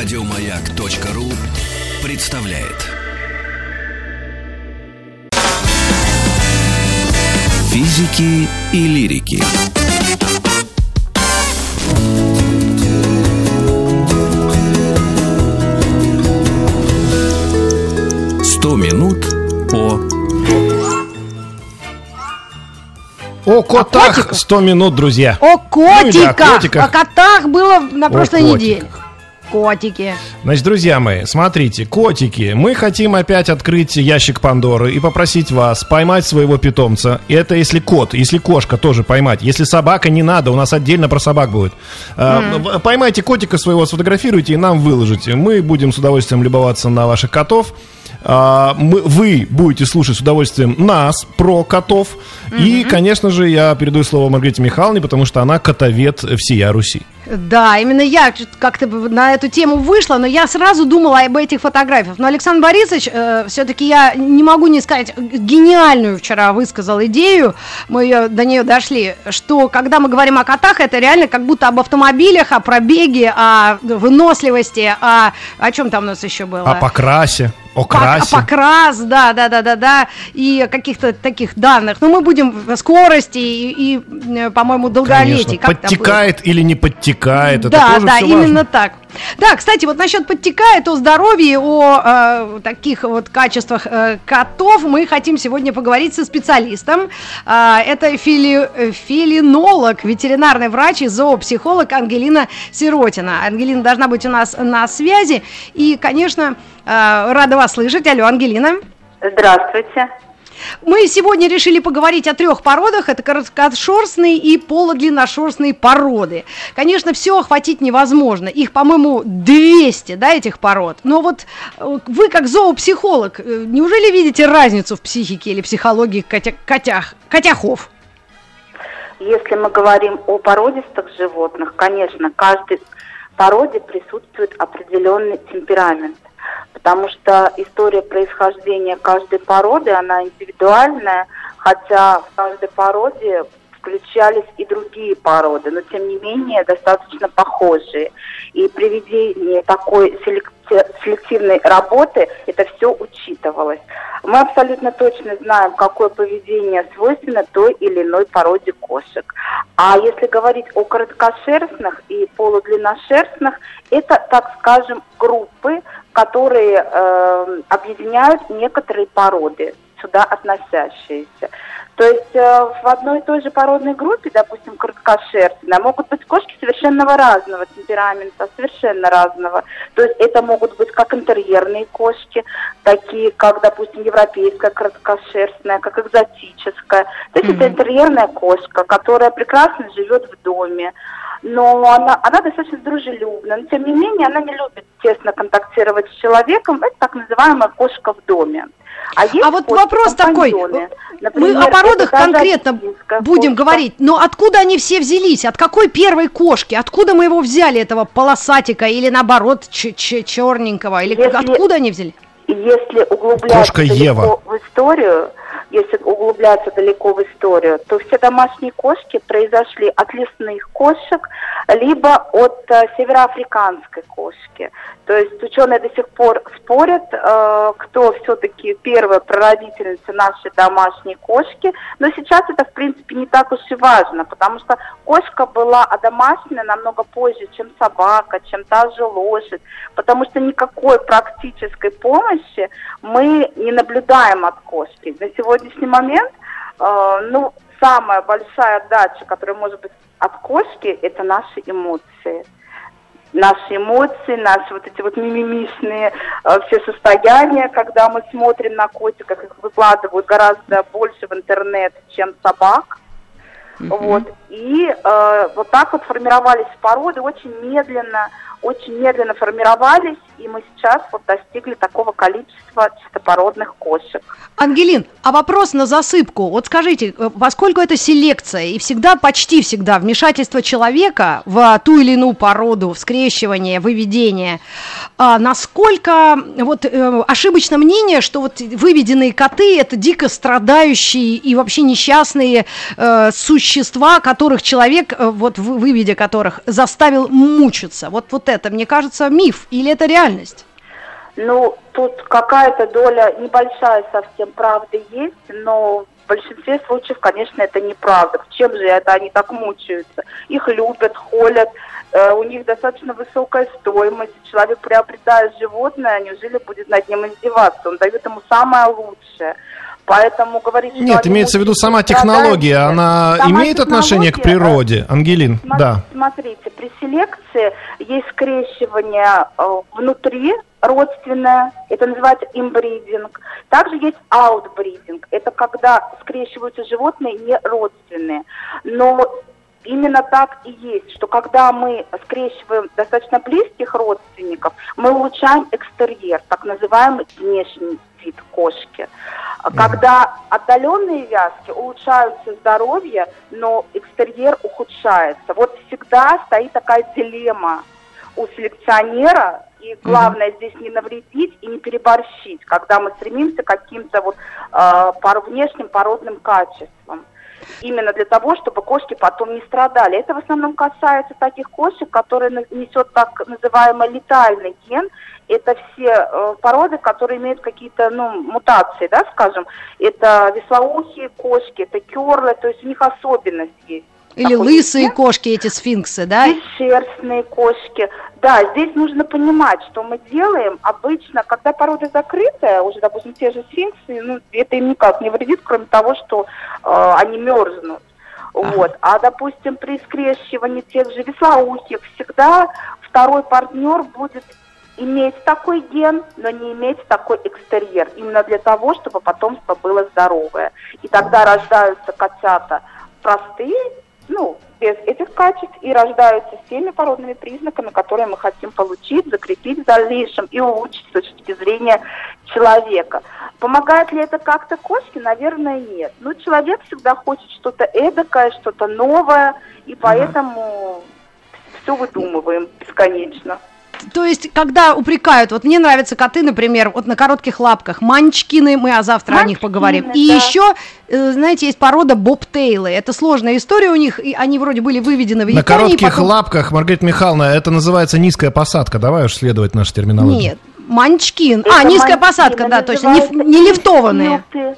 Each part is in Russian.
Радиомаяк.ру представляет. Физики и лирики. Сто минут по О котах котиках? 100 минут, друзья. О Ну или о котиках! котиках. О котах было на прошлой котиках. неделе. Котики. Значит, друзья мои, смотрите, котики, мы хотим опять открыть ящик Пандоры и попросить вас поймать своего питомца. И это если кот, если кошка тоже поймать. Если собака, не надо, у нас отдельно про собак будет. В- Поймайте котика своего, сфотографируйте и нам выложите. Мы будем с удовольствием любоваться на ваших котов. А, мы, вы будете слушать с удовольствием нас про котов. И, конечно же, я передаю слово Маргарите Михайловне, потому что она котовед всея Руси. Да, именно я как-то на эту тему вышла, но я сразу думала об этих фотографиях. Но Александр Борисович, все-таки я не могу не сказать, гениальную вчера высказал идею, мы ее, до нее дошли, что когда мы говорим о котах, это реально как будто об автомобилях, о пробеге, о выносливости, о, о чем там у нас еще было? О покрасе, о Пок- красе. Покрас, да, да, да, да, да, и каких-то таких данных. Но мы будем скорости и, и, э, по-моему, долголетии. Конечно, Как подтекает или не подтекает, это да, тоже да, именно важно. так. Да, кстати, вот насчет подтекает, о здоровье, о э, таких вот качествах э, котов мы хотим сегодня поговорить со специалистом. А, это фили, э, филинолог, ветеринарный врач и зоопсихолог Ангелина Сиротина. Ангелина должна быть у нас на связи. И, конечно, э, рада вас слышать. Алло, Ангелина. Здравствуйте. Мы сегодня решили поговорить о трех породах. Это короткошерстные и полудлинношерстные породы. Конечно, все охватить невозможно. Их, по-моему, 200, да, этих пород. Но вот э, вы, как зоопсихолог, э, неужели видите разницу в психике или психологии котя- котях, котяхов? Если мы говорим о породистых животных, конечно, каждой породе присутствует определенный темперамент. Потому что история происхождения каждой породы, она индивидуальная, хотя в каждой породе включались и другие породы, но тем не менее достаточно похожие. И при ведении такой селекти- селективной работы это все учитывалось. Мы абсолютно точно знаем, какое поведение свойственно той или иной породе кошек. А если говорить о короткошерстных и полудлинношерстных, это, так скажем, группы, которые э, объединяют некоторые породы, сюда относящиеся. То есть э, в одной и той же породной группе, допустим, короткошерстная, могут быть кошки совершенно разного темперамента, совершенно разного. То есть это могут быть как интерьерные кошки, такие как, допустим, европейская короткошерстная, как экзотическая. То есть это интерьерная кошка, которая прекрасно живет в доме, но она, она достаточно дружелюбна, но тем не менее она не любит тесно контактировать с человеком, это так называемая кошка в доме. А, есть А вот вопрос такой. компаньоны. Мы Например, о породах конкретно будем кошка. говорить. Но откуда они все взялись? От какой первой кошки? Откуда мы его взяли, этого полосатика? Или наоборот, ч- ч- черненького? Или Если- откуда они взяли? Если углубляться Кошка Ева. в историю, если углубляться далеко в историю, то все домашние кошки произошли от лесных кошек, либо от э, североафриканской кошки. То есть ученые до сих пор спорят, э, кто все-таки первая прародительница нашей домашней кошки, но сейчас это, в принципе, не так уж и важно, потому что кошка была одомашнена намного позже, чем собака, чем та же лошадь, потому что никакой практической помощи мы не наблюдаем от кошки. На сегодняшний момент, э, ну, самая большая отдача, которая может быть от кошки, это наши эмоции наши эмоции, наши вот эти вот мимимишные э, все состояния, когда мы смотрим на котиков, их выкладывают гораздо больше в интернет, чем собак. Вот. И э, вот так вот формировались породы очень медленно, очень медленно формировались, и мы сейчас вот достигли такого количества чистопородных кошек. Ангелин, а вопрос на засыпку. Вот скажите, э, поскольку это селекция и всегда, почти всегда вмешательство человека в ту или иную породу, в скрещивание, выведение, а насколько вот э, ошибочно мнение, что вот выведенные коты это дико страдающие и вообще несчастные э, существа, которых человек э, вот вы- выведя которых, заставил мучиться. Вот, вот это, мне кажется, миф или это реальность? Ну, тут какая-то доля небольшая совсем правды есть, но в большинстве случаев, конечно, это неправда. Чем же это они так мучаются? Их любят, холят, э, у них достаточно высокая стоимость. Человек приобретает животное, а неужели будет над ним издеваться? Он дает ему самое лучшее. Поэтому говорить, что Нет, имеется в виду сама технология, страдают, она сама имеет отношение к э, природе, Ангелин? Сма- Да. Смотрите, при селекции есть скрещивание э, внутри родственное, это называется имбридинг. Также есть аутбридинг, это когда скрещиваются животные не родственные. Но именно так и есть, что когда мы скрещиваем достаточно близких родственников, мы улучшаем экстерьер, так называемый внешний вид кошки. Когда отдаленные вязки улучшаются здоровье, но экстерьер ухудшается. Вот всегда стоит такая дилемма у селекционера, и главное здесь не навредить и не переборщить, когда мы стремимся к каким-то вот э, пор- внешним породным качествам. Именно для того, чтобы кошки потом не страдали. Это в основном касается таких кошек, которые несет так называемый летальный ген. Это все э, породы, которые имеют какие-то ну, мутации, да, скажем. Это веслоухие кошки, это керлы, то есть у них особенность есть. Или Такой лысые ген. кошки, эти сфинксы, да? Бесшерстные кошки. Да, здесь нужно понимать, что мы делаем обычно, когда порода закрытая, уже, допустим, те же сфинксы, ну, это им никак не вредит, кроме того, что э, они мерзнут. Вот. А, допустим, при скрещивании тех же веслоухих всегда второй партнер будет иметь такой ген, но не иметь такой экстерьер. Именно для того, чтобы потомство было здоровое. И тогда рождаются котята простые, ну, без этих качеств, и рождаются с теми породными признаками, которые мы хотим получить, закрепить в дальнейшем и улучшить с точки зрения человека. Помогает ли это как-то кошке? Наверное, нет. Но человек всегда хочет что-то эдакое, что-то новое, и поэтому все выдумываем бесконечно. То есть, когда упрекают, вот мне нравятся коты, например, вот на коротких лапках, манчкины, мы а завтра о них Манчкины, поговорим. И да. еще, э, знаете, есть порода бобтейлы. Это сложная история у них, и они вроде были выведены в На Японии. коротких потом- лапках, Маргарита Михайловна, это называется низкая посадка. Давай уж следовать нашей терминологии. Нет, манчкин. Это а, низкая посадка, да, точно, не, не лифтованные. килты,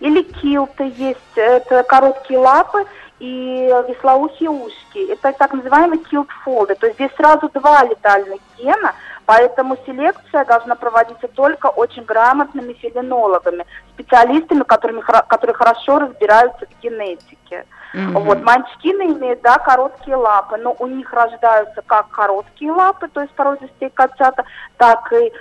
Или килты есть, это короткие лапы и веслоухие ушки. Это так называемые килтфолды. То есть здесь сразу два летальных гена, поэтому селекция должна проводиться только очень грамотными филинологами, специалистами, которыми, которые хорошо разбираются в генетике. Вот, манчкины имеют, да, короткие лапы, но у них рождаются как короткие лапы, то есть породистые котята, так и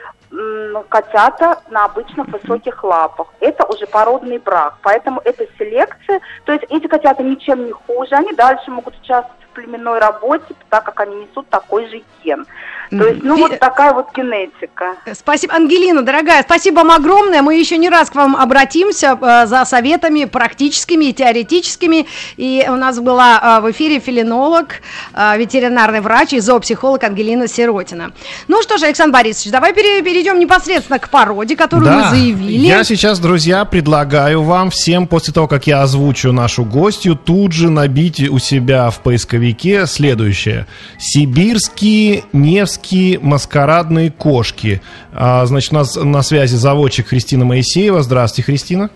котята на обычных высоких лапах. Это уже породный брак, поэтому это селекция, то есть эти котята ничем не хуже, они дальше могут участвовать в племенной работе, так как они несут такой же ген. То есть, ну, Фи- вот такая вот генетика. Спасибо, Ангелина, дорогая, спасибо вам огромное. Мы еще не раз к вам обратимся э, за советами практическими и теоретическими. И у нас была э, в эфире филинолог, э, ветеринарный врач и зоопсихолог Ангелина Сиротина. Ну что ж, Александр Борисович, давай пере- перейдем непосредственно к породе, которую мы заявили. Я сейчас, друзья, предлагаю вам всем, после того, как я озвучу нашу гостью, тут же набить у себя в поисковике следующее. Сибирские невские маскарадные кошки. А, значит, у нас на связи заводчик Христина Моисеева. Здравствуйте, Христина.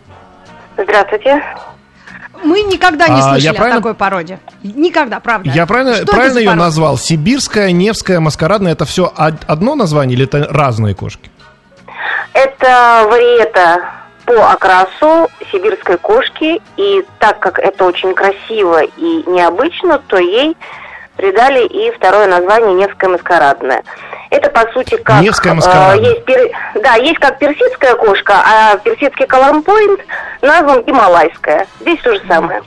Здравствуйте. Мы никогда не А, слышали я о правильно- такой породе. Никогда, правда. Я правильно, Что правильно ее порода? назвал? Сибирская, Невская, маскарадная. Это все одно название или это разные кошки? Это вариета по окрасу сибирской кошки, и так как это очень красиво и необычно, то ей придали и второе название Невская маскарадная. Это по сути как Невская э, маскарадная. есть пер- да, есть как персидская кошка, а персидский колорпоинт назван гималайская. Здесь то же самое.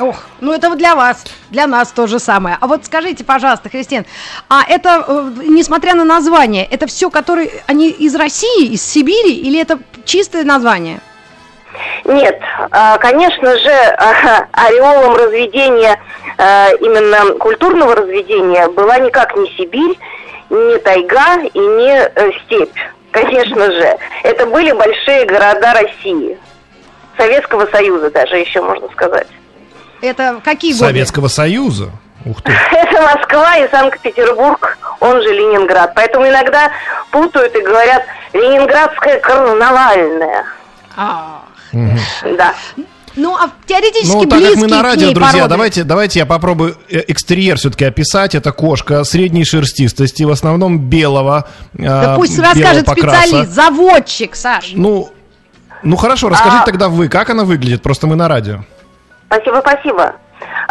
Ох, ну это вот для вас, для нас то же самое. А вот скажите, пожалуйста, Христин, а это, э, несмотря на название, это все, которые, они из России, из Сибири, или это чистое название? Нет, а, конечно же, ореолом разведения, а, именно культурного разведения, была никак не Сибирь, не тайга и не э, степь. Конечно же, это были большие города России, Советского Союза даже еще можно сказать. Это какие годы? Советского Союза. Ух ты. Это Москва и Санкт-Петербург, он же Ленинград. Поэтому иногда путают и говорят Ленинградская карнавальная. А, Да. Ну, а теоретически Ну, так как мы на радио, друзья, породы. давайте, давайте я попробую э, экстерьер все-таки описать. Это кошка средней шерстистости, в основном белого. Да э, пусть белого расскажет покраса. специалист, заводчик, Саш. Ну, ну хорошо, расскажите А- тогда вы, как она выглядит, просто мы на радио. Спасибо, спасибо.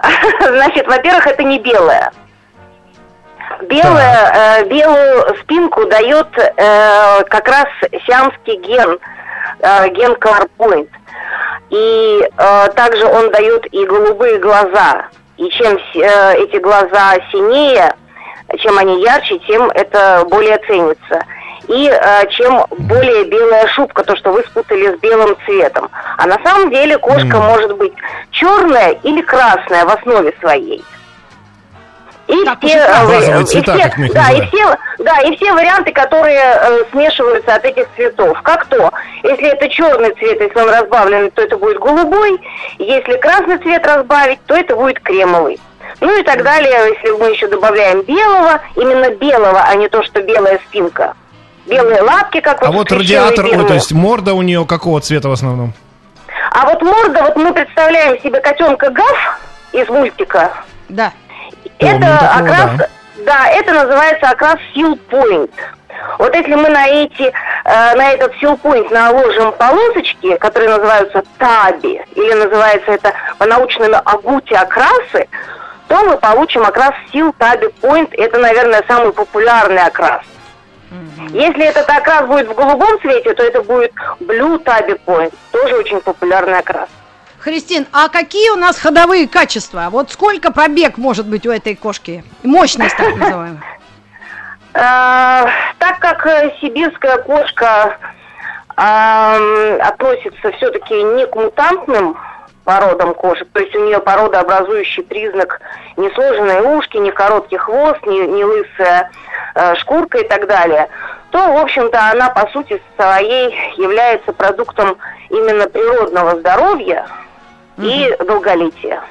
Значит, во-первых, это не белая. Белая, э, белую спинку дает э, как раз сиамский ген, э, ген Кларпойнт. И э, также он дает и голубые глаза. И чем с- э, эти глаза синее, чем они ярче, тем это более ценится. И э, чем более белая шубка, то, что вы спутали с белым цветом. А на самом деле кошка может быть черная или красная в основе своей. И Так, все, э, и цвета, все- да, и все, да, и все варианты, которые э, смешиваются от этих цветов. Как то, если это черный цвет, если он разбавленный, то это будет голубой. Если красный цвет разбавить, то это будет кремовый. Ну и так далее, если мы еще добавляем белого, именно белого, а не то, что белая спинка. Белые лапки, как А вот вот у радиатор, ой, то есть морда у нее какого цвета в основном? А вот морда, вот мы представляем себе котенка Гав из мультика. Да. Помню это такого, окрас, да. да. это называется окрас Seal Point. Вот если мы на эти, э, на этот Point наложим полосочки, которые называются таби, или называется это по-научному агути окрасы, то мы получим окрас Seal Tabi Point. Это, наверное, самый популярный окрас. Если этот окрас будет в голубом цвете, то это будет Blue Tabi Point. Тоже очень популярный окрас. Христин, а какие у нас ходовые качества? Вот сколько пробег может быть у этой кошки? Мощность так называемая. Э, Так как э, сибирская кошка относится все-таки не к мутантным породам кошек, то есть у нее породообразующий признак не сложенные ушки, не короткий хвост, не, не лысая э, шкурка и так далее, то, в общем-то, она по сути своей является продуктом именно природного здоровья и долголетия.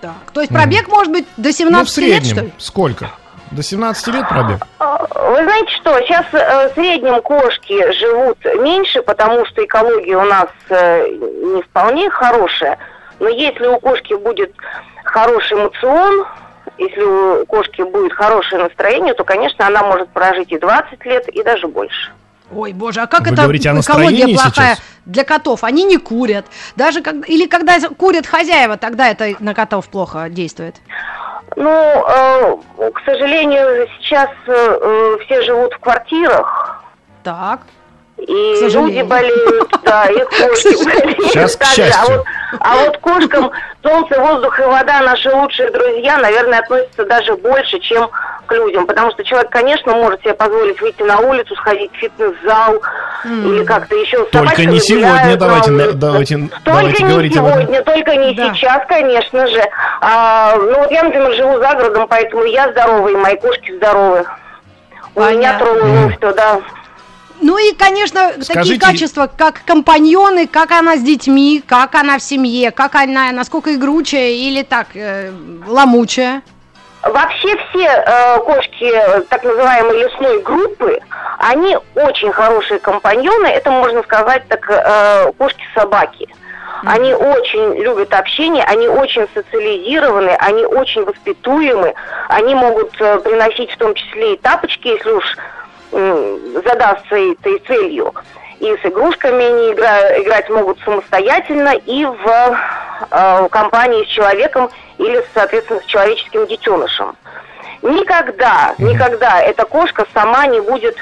Так, то есть пробег может быть до Ну, в 17 лет, что среднем. ли? Сколько? До 17 лет пробег? Вы знаете что, сейчас э, в среднем кошки живут меньше, потому что экология у нас э, не вполне хорошая. Но если у кошки будет хороший мацион, если у кошки будет хорошее настроение, то, конечно, она может прожить и 20 лет, и даже больше. Ой, боже, а как Вы это говорите экология плохая сейчас? для котов? Они не курят. Даже как, или когда курят хозяева, тогда это на котов плохо действует. Ну, э, к сожалению, сейчас э, э, все живут в квартирах, Так. И люди болеют, да, и кошки болеют. Сейчас к. А счастью. вот, а вот кошкам солнце, воздух и вода, наши лучшие друзья, наверное, относятся даже больше, чем к людям. Потому что человек, конечно, может себе позволить выйти на улицу, сходить в фитнес-зал или как-то еще. с Только не сегодня, гуляют давайте, улице. давайте, Только давайте не говорить об этом. сегодня, только не Да. сейчас, конечно же. А, ну вот я, например, живу за городом, поэтому я здоровая, и мои кошки здоровы. У меня Понятно. трое все, да. Ну и, конечно, такие Скажите- качества, как компаньоны, как она с детьми, как она в семье, как она, насколько игручая или так, э, ломучая. Вообще все э, кошки э, так называемой лесной группы, они очень хорошие компаньоны. Это можно сказать так э, кошки-собаки. Они очень любят общение, они очень социализированы, они очень воспитуемы, они могут э, приносить в том числе и тапочки, если уж м, задастся этой целью. И с игрушками они игра- играть могут самостоятельно и в э, компании с человеком или, соответственно, с человеческим детенышем. Никогда, никогда эта кошка сама не будет,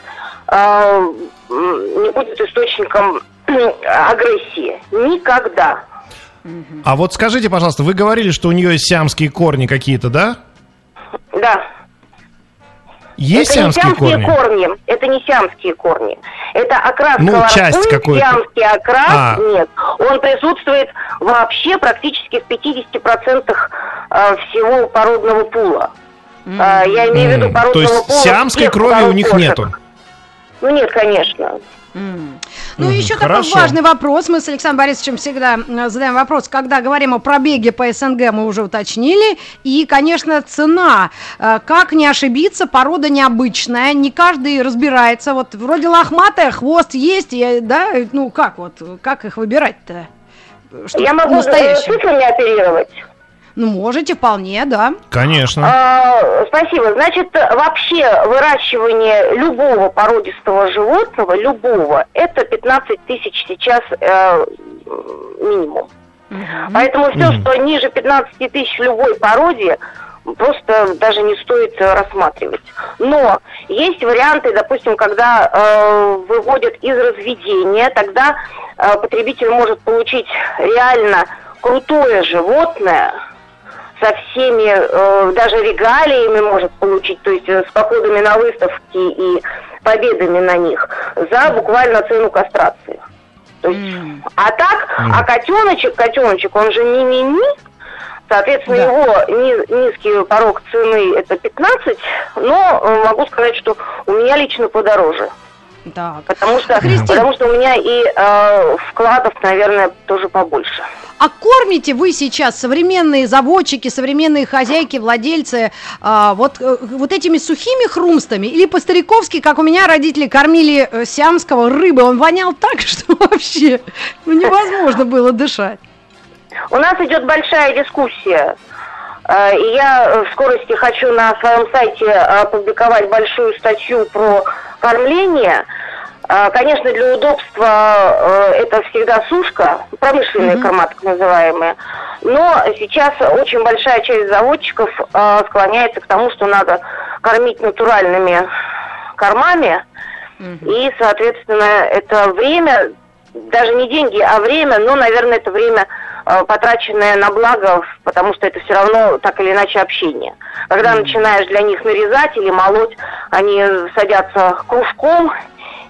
э, не будет источником агрессии. Никогда. А вот скажите, пожалуйста, вы говорили, что у нее сиамские корни какие-то, да? Да. Есть это сиамские не сиамские корни? корни. Это не сиамские корни. Это окрас Ну, колорфуй, часть какой-то. Сиамский окрас А. нет. Он присутствует вообще практически в 50% э, всего породного пула. Э, Я имею в виду породного То есть сиамской крови у них кошек. нету? Ну нет, конечно. Ну, Мгм, еще такой хорошо. важный вопрос. Мы с Александром Борисовичем всегда м, задаем вопрос, когда говорим о пробеге по СНГ, мы уже уточнили. И, конечно, цена. Э, Как не ошибиться, порода необычная, не каждый разбирается. Вот вроде лохматая, хвост есть, и, да, ну как вот, как их выбирать-то? Что Я могу э, настоящее? цифрами оперировать. Ну, можете, вполне, да. Конечно. А, спасибо. Значит, вообще выращивание любого породистого животного, любого, это 15 тысяч сейчас э, минимум. Поэтому все, Мгм. что ниже 15 тысяч любой породе, просто даже не стоит э, рассматривать. Но есть варианты, допустим, когда э, выводят из разведения, тогда э, потребитель может получить реально крутое животное, со всеми, э, даже регалиями может получить, то есть э, с походами на выставки и победами на них, за буквально цену кастрации. То есть, а так, а котеночек, котеночек, он же не-не-не, соответственно, Да. его ни- низкий порог цены это 15, но э, могу сказать, что у меня лично подороже. Так. Потому что, Кристина. потому что у меня и э, вкладов, наверное, тоже побольше. А кормите вы сейчас современные заводчики, современные хозяйки, владельцы а, вот, э, вот этими сухими хрумстами или по-стариковски, как у меня родители кормили э, сиамского рыбы, он вонял так, что вообще ну, невозможно было дышать. У нас идет большая дискуссия. Э, И я в скорости хочу на своем сайте опубликовать большую статью про кормление. Э, Конечно, для удобства э, это всегда сушка, промышленные корма так называемые. Но сейчас очень большая часть заводчиков э, склоняется к тому, что надо кормить натуральными кормами. И, соответственно, это время, даже не деньги, а время, но, наверное, это время, э, потраченное на благо, потому что это все равно так или иначе общение. Когда начинаешь для них нарезать или молоть, они садятся кружком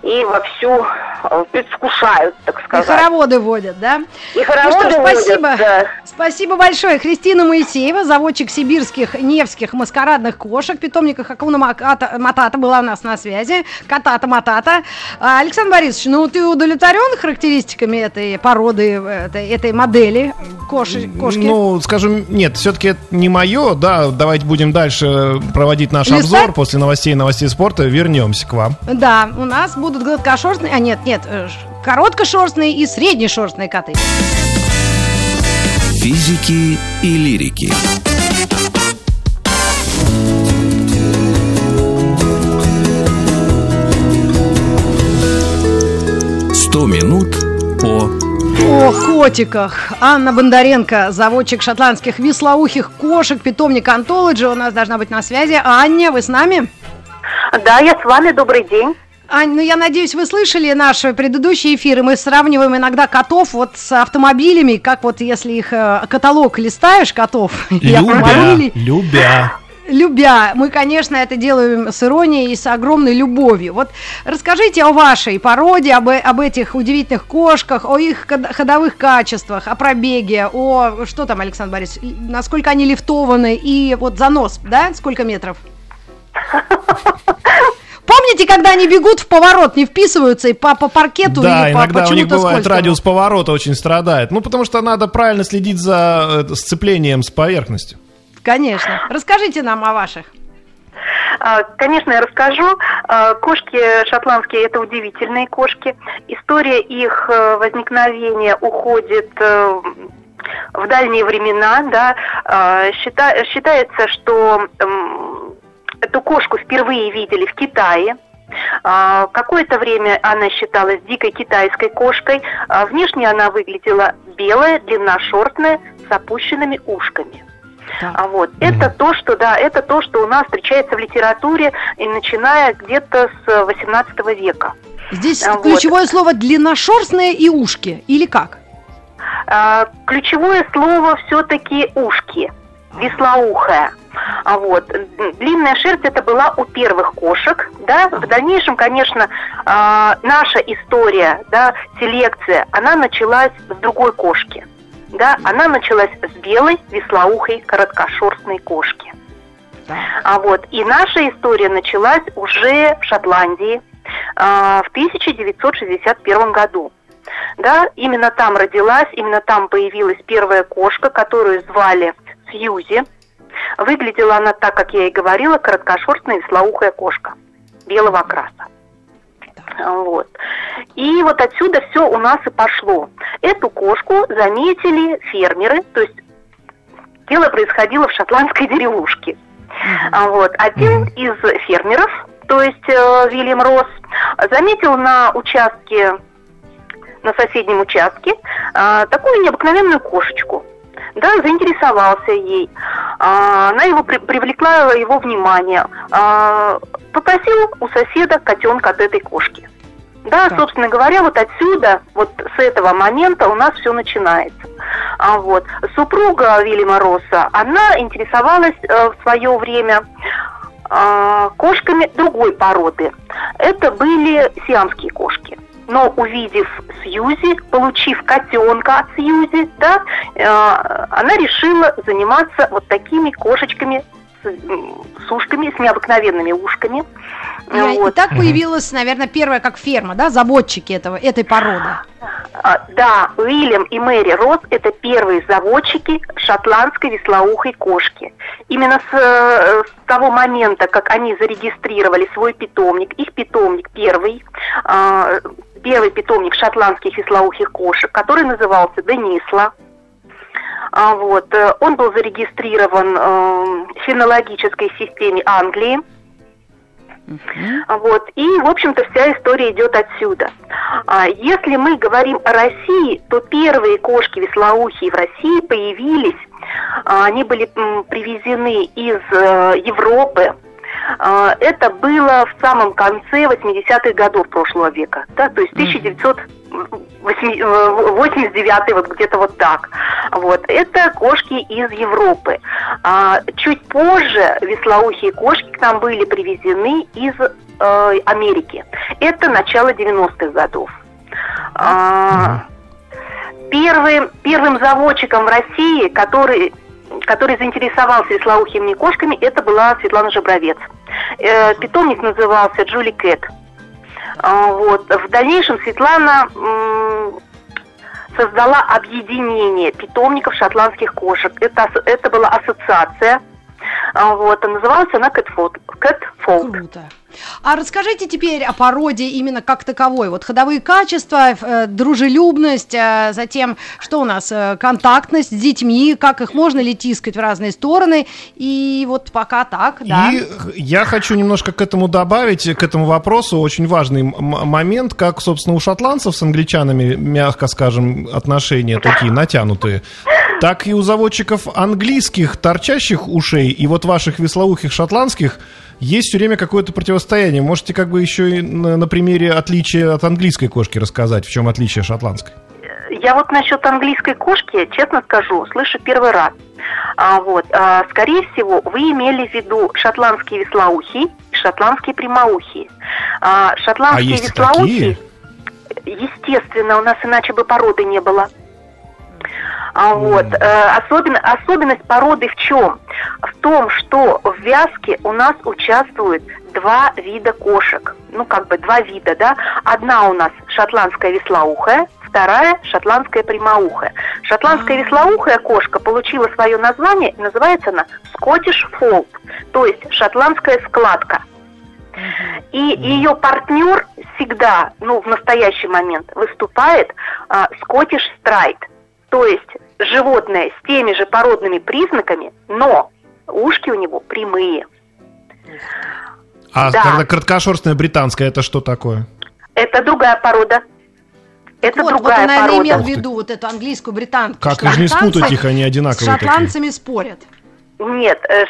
и вовсю э, предвкушают, так И сказать. хороводы водят, да? И Ну что хороводы водят, спасибо. да. Спасибо большое. Кристина Моисеева, заводчик сибирских невских маскарадных кошек, питомника Хакуна Маката- Матата была у нас на связи. Катата Матата. А, Александр Борисович, ну ты удовлетворен характеристиками этой породы, этой, этой модели коши, кошки? Ну, скажем, нет, все-таки это не мое, да, давайте будем дальше проводить наш Листать? обзор после новостей и новостей спорта, вернемся к вам. Да, у нас будут гладкошерстные, а нет, нет, э, короткошерстные и среднешерстные коты. Физики и лирики. Сто минут по О котиках. Анна Бондаренко, заводчик шотландских вислоухих кошек, питомник Антологи, у нас должна быть на связи. Аня, вы с нами? Да, я с вами, добрый день. Ань, ну я надеюсь, вы слышали наши предыдущие эфиры. Мы сравниваем иногда котов вот с автомобилями, как вот если их э, каталог листаешь котов и Любя, любя. любя. Мы, конечно, это делаем с иронией и с огромной любовью. Вот расскажите о вашей породе, об, об этих удивительных кошках, о их ходовых качествах, о пробеге, о что там, Александр Борисович, насколько они лифтованы и вот занос, да, сколько метров? Помните, когда они бегут в поворот, не вписываются и по, по паркету Да, или по иногда у них бывает скользкому? радиус поворота очень страдает. Ну, потому что надо правильно следить за э, сцеплением с поверхностью. Конечно. Расскажите нам о ваших. А, Конечно, я расскажу. А, Кошки шотландские – это удивительные кошки. История их э, возникновения уходит э, в дальние времена. Да. А, счита- Считается, что эту кошку впервые видели в Китае. А, Какое-то время она считалась дикой китайской кошкой. А, Внешне она выглядела белая, длинношерстная, с опущенными ушками. Так. А вот это то, что да, это то, что у нас встречается в литературе, и начиная где-то с 18 века. Здесь А, вот. ключевое слово длинношерстные и ушки. Или как? А, ключевое слово все-таки ушки, веслоухая. А вот длинная шерсть это была у первых кошек, да. В дальнейшем, конечно, а, наша история, да, селекция, она началась с другой кошки, да. Она началась с белой веслоухой короткошерстной кошки. А вот и наша история началась уже в Шотландии. а, в 1961 году. Да, именно там родилась, именно там появилась первая кошка, которую звали Сьюзи. Выглядела она так, как я и говорила, короткошерстная веслоухая кошка белого окраса. Вот. И вот отсюда все у нас и пошло. Эту кошку заметили фермеры, то есть дело происходило в шотландской деревушке. А Вот. Один из фермеров, то есть э, Вильям Росс, заметил на участке, на соседнем участке, э, такую необыкновенную кошечку. Да, заинтересовался ей. А, она его при- привлекла его внимание. А, попросил у соседа котенка от этой кошки. Да, Так. собственно говоря, вот отсюда, вот с этого момента у нас все начинается. А вот супруга Вильяма Росса, она интересовалась э, в свое время а, кошками другой породы. Это были сиамские кошки. Но увидев Сьюзи, получив котенка от Сьюзи, да, э, она решила заниматься вот такими кошечками с, ушками, с необыкновенными ушками. И, и Вот. так появилась, наверное, первая как ферма, да, заводчики этого, этой породы. А, Да, Уильям и Мэри Росс – это первые заводчики шотландской веслоухой кошки. Именно с, э, с того момента, как они зарегистрировали свой питомник, их питомник первый, а, первый питомник шотландских веслоухих кошек, который назывался Денисла. А, Вот, э, он был зарегистрирован э, в фенологической системе Англии. Вот. И, в общем-то, вся история идет отсюда. А, Если мы говорим о России, то первые кошки веслоухие в России появились, они были привезены из э, Европы. Это было в самом конце 80-х годов прошлого века, да, то есть 1989 вот где-то вот так. Вот. Это кошки из Европы. А, чуть позже веслоухие кошки к нам были привезены из э, Америки. Это начало 90-х годов. А, первым, первым заводчиком в России, который который заинтересовался веслоухими кошками, это была Светлана Жабровец. Э, питомник назывался Джули Кэт. А, вот. В дальнейшем Светлана создала объединение питомников шотландских кошек. Это, это была ассоциация. А, Вот. А называлась она Catfold. Catfold. Круто. А расскажите теперь о породе именно как таковой. Вот ходовые качества, э, дружелюбность, э, затем что у нас, э, контактность с детьми, как их можно ли тискать в разные стороны. И вот пока так, да. И я хочу немножко к этому добавить, к этому вопросу очень важный м- момент, как, собственно, у шотландцев с англичанами, мягко скажем, отношения такие натянутые, так и у заводчиков английских торчащих ушей и вот ваших веслоухих шотландских есть все время какое-то противостояние. Можете как бы еще и на, на примере отличия от английской кошки рассказать, в чем отличие шотландской? Я вот насчет английской кошки, честно скажу, слышу первый раз. А, вот, а, скорее всего, вы имели в виду шотландские веслоухие и шотландские прямоухие. А, шотландские А есть и веслоухие, такие? естественно, у нас иначе бы породы не было. А, вот, э, особенно, особенность породы в чем? В том, что в вязке у нас участвуют два вида кошек. Ну, как бы два вида, да. Одна у нас шотландская веслоухая, вторая шотландская прямоухая. Шотландская веслоухая кошка получила свое название, называется она Scottish Fold, то есть шотландская складка. И ее партнер всегда, ну, в настоящий момент выступает а, Scottish Stride, то есть животное с теми же породными признаками, но ушки у него прямые. А Да. когда краткошерстная британская, это что такое? Это другая порода. Это вот, вот другая он, наверное, порода. имел в виду вот эту английскую британку. Как их не спутать, их они одинаковые С шотландцами спорят. Нет, э,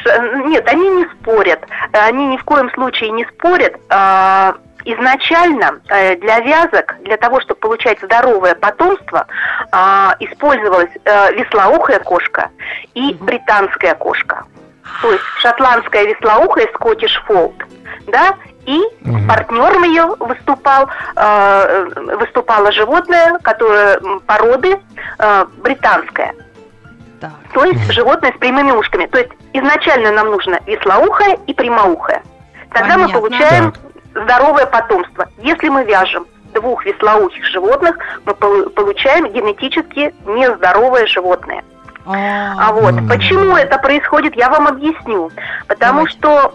нет, они не спорят. Они ни в коем случае не спорят. Изначально э, для вязок, для того, чтобы получать здоровое потомство, а, использовалась э, веслоухая кошка и британская кошка. То есть шотландская веслоухая Scottish Fold, да, и Мгм. партнером ее выступал, э, выступало животное, которое породы э, британская. Так. То есть животное с прямыми ушками. То есть изначально нам нужно веслоухое и прямоухое. Тогда мы Понятно. получаем Так. Здоровое потомство. Если мы вяжем двух веслоухих животных, мы получаем генетически нездоровое животное. А вот почему это происходит, я вам объясню. Потому что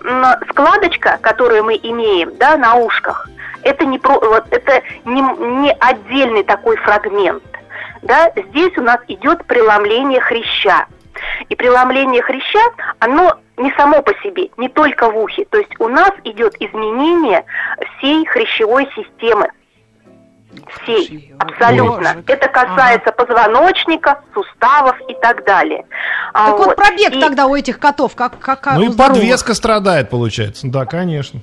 складочка, которую мы имеем, да, на ушках, это не про, вот это не, не отдельный такой фрагмент. Да, здесь у нас идет преломление хряща. И преломление хряща, оно не само по себе, не только в ухе. То есть у нас идет изменение всей хрящевой системы. Всей, абсолютно. Боже. Это касается ага. позвоночника, суставов и так далее. А так вот, вот пробег и... тогда у этих котов, как, как Ну и подвеска страдает, получается. Да, конечно.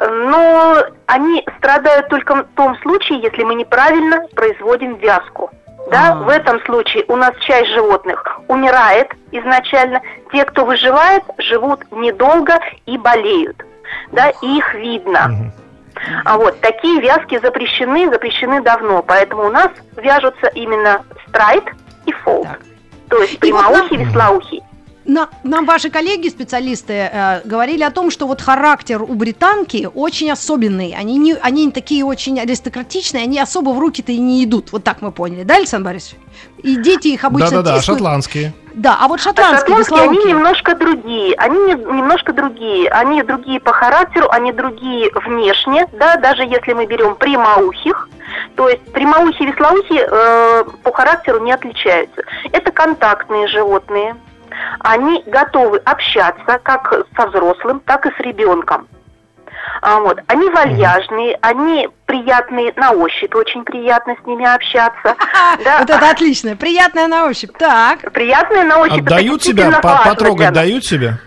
Но они страдают только в том случае, если мы неправильно производим вязку. Да, А-а-а. в этом случае у нас часть животных умирает изначально. Те, кто выживает, живут недолго и болеют. Да, и их видно. А вот такие вязки запрещены, запрещены давно, поэтому у нас вяжутся именно страйт и фолк. То есть прямоухий, вот веслоухий. На, нам ваши коллеги, специалисты, э, говорили о том, что вот характер у британки очень особенный. Они не, они такие очень аристократичные, они особо в руки-то и не идут. Вот так мы поняли, да, Александр Борисович? И дети их обычно Да-да-да, шотландские. Да, а вот шотландские, а шотландские они немножко другие. Они немножко другие. Они другие по характеру, они другие внешне, да, даже если мы берем прямоухих, то есть прямоухие и веслоухие э, по характеру не отличаются. Это контактные животные они готовы общаться как со взрослым, так и с ребенком. А, вот. Они вальяжные, они приятные на ощупь, очень приятно с ними общаться. Да. Вот это отлично, приятная на ощупь. Так. Приятная на ощупь. Отдают себя, потрогать дают себя?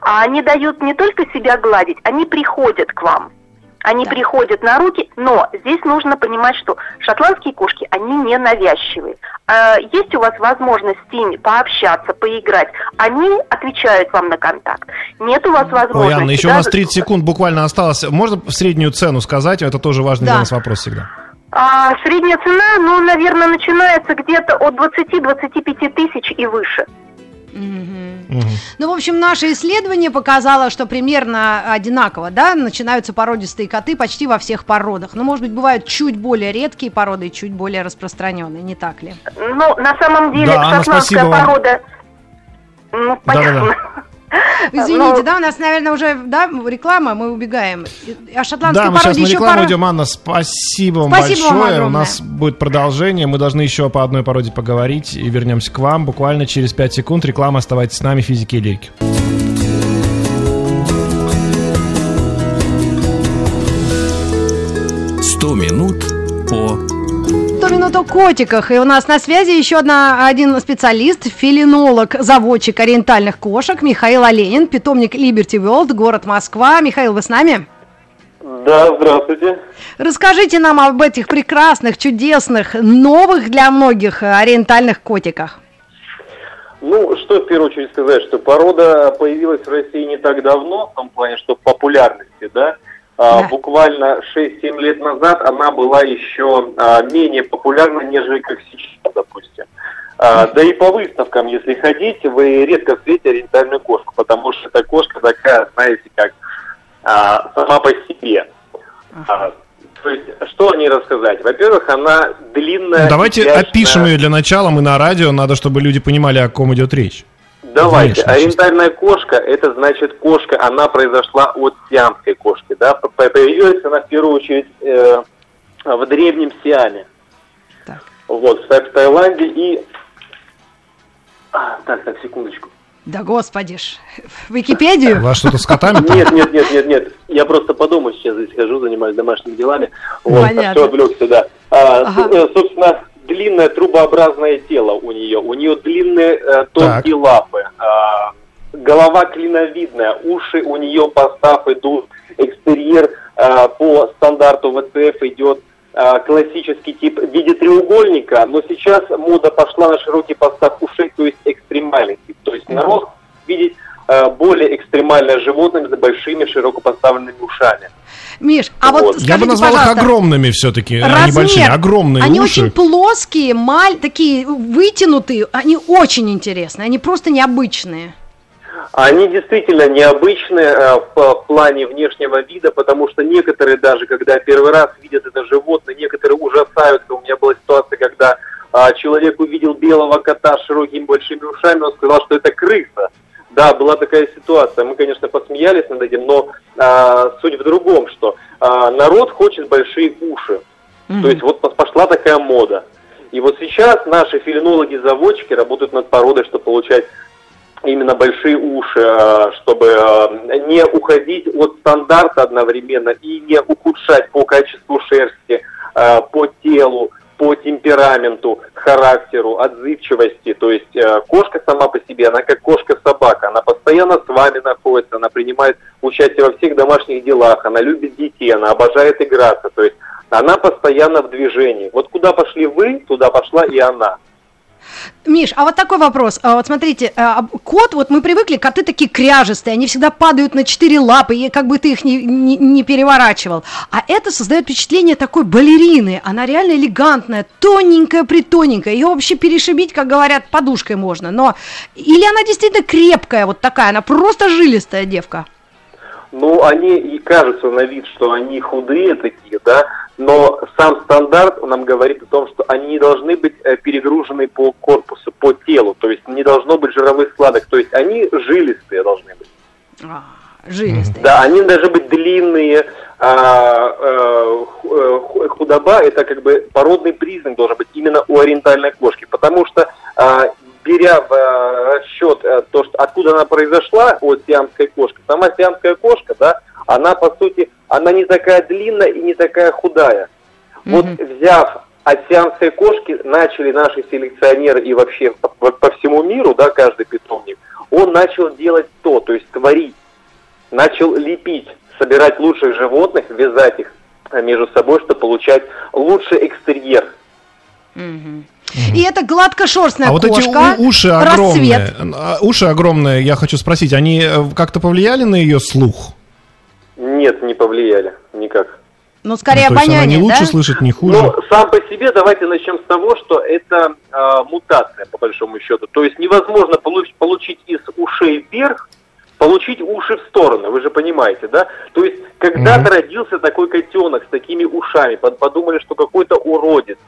А они дают не только себя гладить, они приходят к вам. Они да. приходят на руки, но здесь нужно понимать, что шотландские кошки, они не навязчивые. А есть у вас возможность с ними пообщаться, поиграть, они отвечают вам на контакт. Нет у вас возможности... Ой, Анна, еще да, у нас 30 секунд буквально осталось. Можно среднюю цену сказать? Это тоже важный да. для нас вопрос всегда. А, средняя цена, ну, наверное, начинается где-то от 20-25 тысяч и выше. Угу. Угу. Ну, в общем, наше исследование показало, что примерно одинаково, да, начинаются породистые коты почти во всех породах. Но, может быть, бывают чуть более редкие породы и чуть более распространенные, не так ли? Ну, на самом деле, да, шотландская порода... Ну, понятно. Да, да, да. Извините, Но... да, у нас, наверное, уже да, реклама, мы убегаем. А шотландской да, мы сейчас на рекламу пара... идем, Анна, спасибо вам спасибо большое. Вам у нас будет продолжение, мы должны еще по одной породе поговорить и вернемся к вам буквально через 5 секунд. Реклама, оставайтесь с нами, физики и лирики. Сто минут по 100 минут о котиках. И у нас на связи еще одна, один специалист, филинолог, заводчик ориентальных кошек Михаил Оленин, питомник Liberty World, город Москва. Михаил, вы с нами? Да, здравствуйте. Расскажите нам об этих прекрасных, чудесных, новых для многих ориентальных котиках. Ну, что в первую очередь сказать, что порода появилась в России не так давно, в том плане, что в популярности, да, да. Буквально 6-7 лет назад она была еще а, менее популярна, нежели как сейчас, допустим. А, да и по выставкам, если ходить, вы редко встретите ориентальную кошку, потому что эта кошка такая, знаете, как сама по себе. То есть, что о ней рассказать? Во-первых, она длинная. Давайте изящная... опишем ее для начала. Мы на радио, надо, чтобы люди понимали, о ком идет речь. Давайте. Ориентальная кошка, это значит кошка, она произошла от сиамской кошки, да? Появилась она в первую очередь э, в древнем Сиаме. Так. Вот, в Таиланде и... А, так, так, секундочку. Да господи ж, в Википедию? У вас что-то с котами? Нет, нет, нет, нет, нет. Я просто по дому сейчас здесь хожу, занимаюсь домашними делами. Вот, Понятно. все отвлекся, да. А, ага. Э, собственно, длинное трубообразное тело у нее, у нее длинные э, тонкие так. лапы, э, голова клиновидная, уши у нее постав идут, экстерьер э, по стандарту ВЦФ идет э, классический тип в виде треугольника, но сейчас мода пошла на широкий постав ушей, то есть экстремальный тип, то есть на рост видеть э, более экстремальное животное с большими широко поставленными ушами. Миш, а вот, вот Я бы назвал их огромными все-таки, а не большими, огромные Они уши. очень плоские, маль, такие вытянутые, они очень интересные, они просто необычные. Они действительно необычны э, в плане внешнего вида, потому что некоторые даже, когда первый раз видят это животное, некоторые ужасаются. У меня была ситуация, когда а, человек увидел белого кота с широкими большими ушами, он сказал, что это крыса. Да, была такая ситуация. Мы, конечно, посмеялись над этим, но а, суть в другом, что а, народ хочет большие уши. Mm-hmm. То есть вот пошла такая мода. И вот сейчас наши филинологи-заводчики работают над породой, чтобы получать именно большие уши, а, чтобы а, не уходить от стандарта одновременно и не ухудшать по качеству шерсти, а, по телу, по темпераменту, характеру, отзывчивости. То есть кошка сама по себе, она как кошка-собака, она постоянно с вами находится, она принимает участие во всех домашних делах, она любит детей, она обожает играться. То есть она постоянно в движении. Вот куда пошли вы, туда пошла и она. Миш, а вот такой вопрос. А вот смотрите, а, кот, вот мы привыкли, коты такие кряжестые, они всегда падают на четыре лапы, и как бы ты их не, не, не переворачивал. А это создает впечатление такой балерины. Она реально элегантная, тоненькая, притоненькая. Ее вообще перешибить, как говорят, подушкой можно. Но или она действительно крепкая, вот такая, она просто жилистая девка? Ну, они и кажутся на вид, что они худые такие, да, но сам стандарт нам говорит о том, что они не должны быть э, перегружены по корпусу, по телу, то есть не должно быть жировых складок, то есть они жилистые должны быть. А, жилистые. Да, они должны быть длинные, а, а, худоба это как бы породный признак должен быть именно у ориентальной кошки, потому что а, беря в расчет то, что, откуда она произошла от сиамской кошки, сама сиамская кошка, да, она по сути, она не такая длинная и не такая худая. Mm-hmm. Вот взяв от сиамской кошки, начали наши селекционеры и вообще по, по всему миру, да, каждый питомник, он начал делать то, то есть творить, начал лепить, собирать лучших животных, вязать их между собой, чтобы получать лучший экстерьер. Mm-hmm. И это гладкошерстная а кошка. вот эти уши огромные, расцвет. Уши огромные, я хочу спросить, они э, как-то повлияли на ее слух? Нет, не повлияли, никак. Ну, скорее ну, обоняние, она не лучше да? слышит, не хуже. Ну, сам по себе давайте начнем с того, что это э, мутация, по большому счету. То есть невозможно получ- получить из ушей вверх, получить уши в стороны, вы же понимаете, да? То есть когда-то mm-hmm. родился такой котенок с такими ушами, подумали, что какой-то уродец.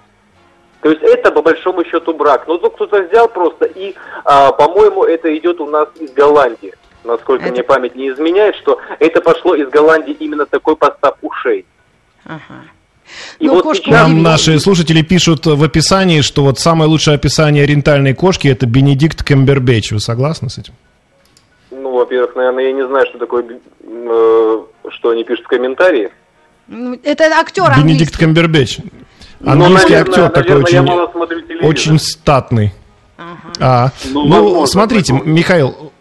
То есть это по большому счету брак. Но тут кто-то взял просто и, а, по-моему, это идет у нас из Голландии. Насколько это... мне память не изменяет, что это пошло из Голландии именно такой постав ушей. Ага. И ну, вот сейчас... Нам наши слушатели пишут в описании, что вот самое лучшее описание ориентальной кошки это Бенедикт Кембербэтч. Вы согласны с этим? Ну, во-первых, наверное, я не знаю, что такое, э, что они пишут в комментарии. Ну, это актер английский. Бенедикт Камбербэтч. Ну, Английский ну, актер наверное, такой очень, очень статный. Ага. А, ну, ну смотрите, Михаил,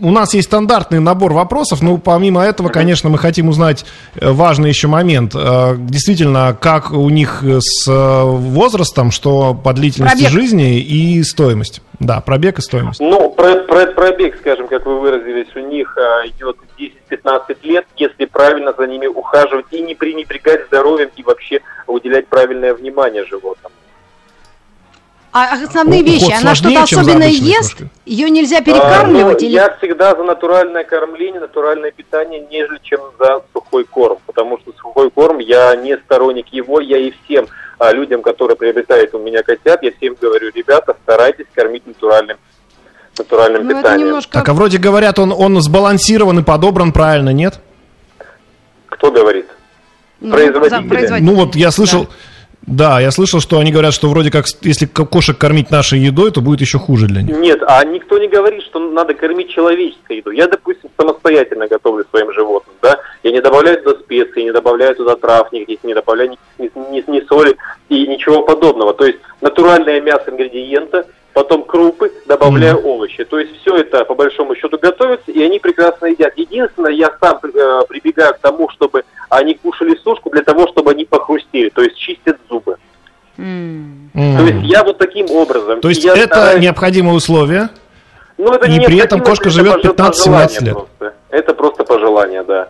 у нас есть стандартный набор вопросов, но помимо этого, конечно, мы хотим узнать э, важный еще момент. Э, действительно, как у них с э, возрастом, что по длительности пробег. жизни и стоимость. Да, пробег и стоимость. Ну, про, про, пробег, скажем, как вы выразились, у них идет 10-15 лет, если правильно за ними ухаживать и не пренебрегать здоровьем и вообще уделять правильное внимание животным. А основные вещи, она что-то особенно ест? Кошки. Ее нельзя перекармливать? А, ну, или... Я всегда за натуральное кормление, натуральное питание, нежели чем за сухой корм. Потому что сухой корм, я не сторонник его, я и всем а, людям, которые приобретают у меня котят, я всем говорю, ребята, старайтесь кормить натуральным натуральным ну, питанием. Немножко... Так, а вроде говорят, он, он сбалансирован и подобран правильно, нет? Кто говорит? Ну, производители. Ну вот я слышал, да. Да, я слышал, что они говорят, что вроде как, если кошек кормить нашей едой, то будет еще хуже для них. Нет, а никто не говорит, что надо кормить человеческой едой. Я, допустим, самостоятельно готовлю своим животным, да. Я не добавляю туда специи, не добавляю туда трав никаких, не добавляю ни, ни, ни, ни соли и ничего подобного. То есть натуральное мясо ингредиента – потом крупы, добавляю mm. овощи. То есть все это по большому счету готовится, и они прекрасно едят. Единственное, я сам э, прибегаю к тому, чтобы они кушали сушку для того, чтобы они похрустели, то есть чистят зубы. Mm. То есть я вот таким образом. То есть это стараюсь... необходимое условие? Ну, это и не при этом кошка живет 15-17 лет. Просто. Это просто пожелание, да.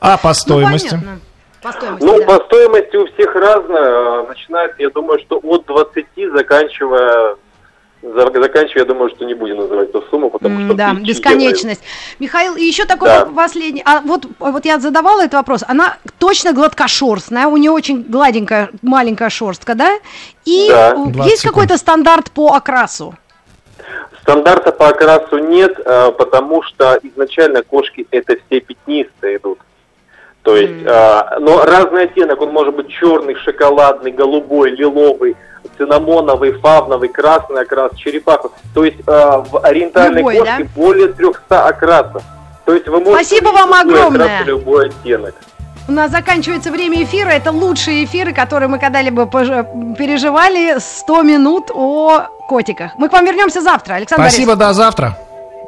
А по стоимости? Ну, по стоимости, ну, да. по стоимости у всех разное. Начинается, я думаю, что от 20, заканчивая заканчивая, я думаю, что не будем называть эту сумму, потому что... Да, бесконечность. Делают. Михаил, и еще такой да. последний. А вот, вот я задавала этот вопрос. Она точно гладкошерстная, у нее очень гладенькая, маленькая шерстка, да? И да. есть какой-то стандарт по окрасу? Стандарта по окрасу нет, а, потому что изначально кошки это все пятнистые идут. То есть, mm. а, но разный оттенок, он может быть черный, шоколадный, голубой, лиловый, цинамоновый, фавновый, красный окрас, черепаху. То есть а, в ориентальной Любой, кошке да? более 300 окрасов. То есть вы можете Спасибо вам огромное. Окрас, любой оттенок. У нас заканчивается время эфира. Это лучшие эфиры, которые мы когда-либо переживали. 100 минут о котиках. Мы к вам вернемся завтра, Александр Спасибо, Борисович. до завтра.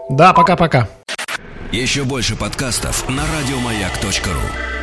Да, пока-пока. Еще больше подкастов на радиомаяк.ру